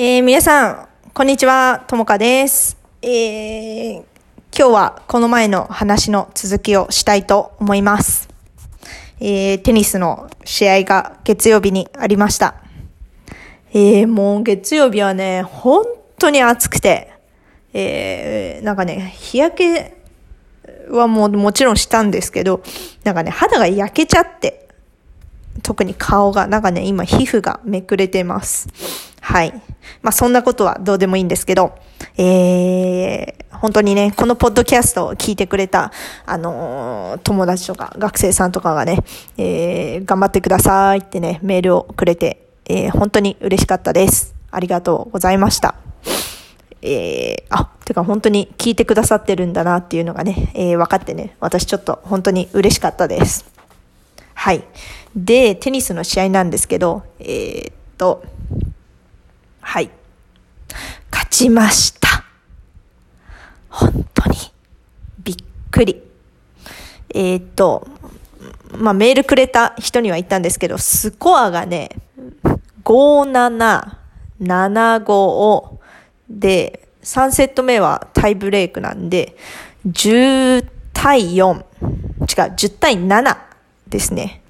えー、皆さん、こんにちは、ともかです。えー、今日はこの前の話の続きをしたいと思います。えー、テニスの試合が月曜日にありました。えー、もう月曜日はね、本当に暑くて、えー、なんかね、日焼けはもうもちろんしたんですけど、なんかね、肌が焼けちゃって、特に顔が、なんかね、今皮膚がめくれてます。はい。まあそんなことはどうでもいいんですけど、えー、本当にね、このポッドキャストを聞いてくれた、あのー、友達とか学生さんとかがね、えー、頑張ってくださいってね、メールをくれて、えー、本当に嬉しかったです。ありがとうございました。えー、あ、てか本当に聞いてくださってるんだなっていうのがね、えー、分かってね、私ちょっと本当に嬉しかったです。はい。で、テニスの試合なんですけど、えー、っと、はい。勝ちました。本当に。びっくり。えー、っと、まあ、メールくれた人には言ったんですけど、スコアがね、5-7、7-5で、3セット目はタイブレイクなんで、10対4、違う、10対7ですね。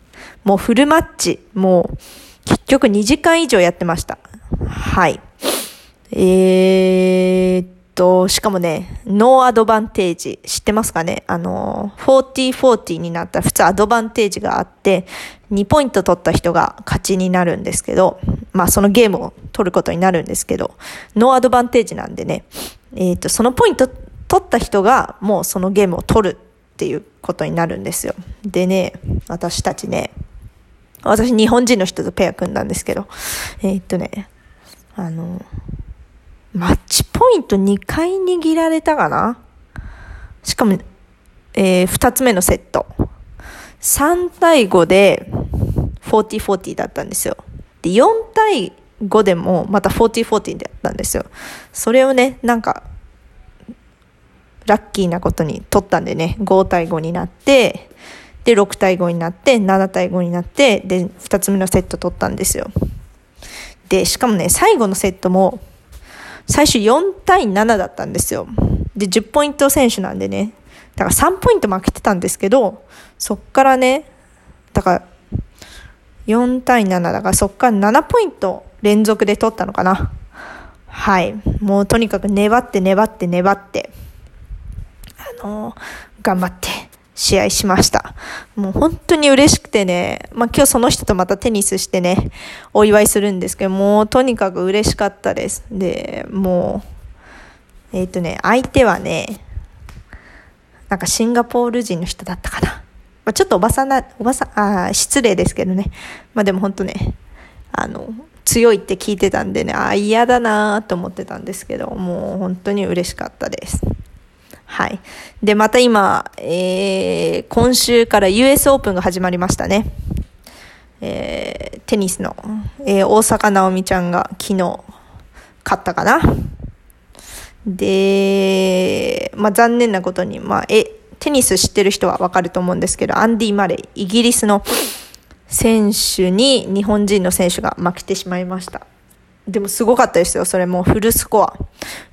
もうフルマッチ、もう結局2時間以上やってました。はい。えー、っと、しかもね、ノーアドバンテージ、知ってますかね？あの、40-40になったら普通アドバンテージがあって、2ポイント取った人が勝ちになるんですけど、まあそのゲームを取ることになるんですけど、ノーアドバンテージなんでね、えー、っと、そのポイント取った人がもうそのゲームを取るっていうことになるんですよ。でね、私たちね、私日本人の人とペア組んだんですけど、えー、っとね、あの、マッチポイント2回握られたかな？しかも、えー、2つ目のセット。3対5で40-40だったんですよ。で、4対5でもまた40-40だったんですよ。それをね、なんか、ラッキーなことに取ったんでね、5対5になって、で、6対5になって、7対5になって、で、2つ目のセット取ったんですよ。で、しかもね、最後のセットも、最初4対7だったんですよ。で、10ポイント選手なんでね、だから3ポイント負けてたんですけど、そっからね、だから、4対7だからそっから7ポイント連続で取ったのかな。はい。もうとにかく粘って粘って粘って、あのー、頑張って試合しました。もう本当に嬉しくてね、まあ今日その人とまたテニスしてね、お祝いするんですけど、もうとにかく嬉しかったです。で、もう、えっ、ー、とね、相手はね、なんかシンガポール人の人だったかな。まあ、ちょっとおばさんな、おばさん、あ失礼ですけどね。まあでも本当ね、あの、強いって聞いてたんでね、あ嫌だなと思ってたんですけど、もう本当に嬉しかったです。はい。で、また今、えー、今週から US オープンが始まりましたね。えー、テニスの、えー、大坂なおみちゃんが昨日勝ったかな。で、まあ、残念なことに、まあ、え、テニス知ってる人はわかると思うんですけど、アンディ・マレー、イギリスの選手に日本人の選手が負けてしまいました。でもすごかったですよ、それもフルスコア。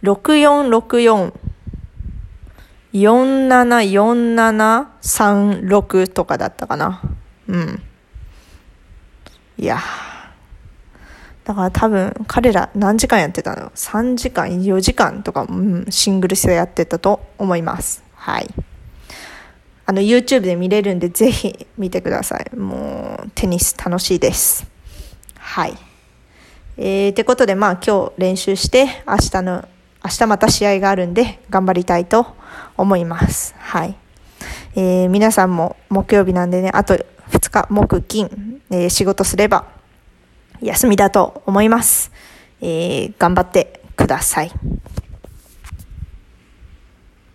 6464 474736とかだったかな。うん。いやだから多分彼ら何時間やってたの ?3 時間、4時間とか、うん、シングルスでやってたと思います。はい。あの YouTube で見れるんでぜひ見てください。もうテニス楽しいです。はい。えー、ってことでまあ今日練習して明日の明日また試合があるんで頑張りたいと思います。はい。えー、皆さんも木曜日なんでね、あと2日、木、金、えー、仕事すれば休みだと思います。えー、頑張ってください。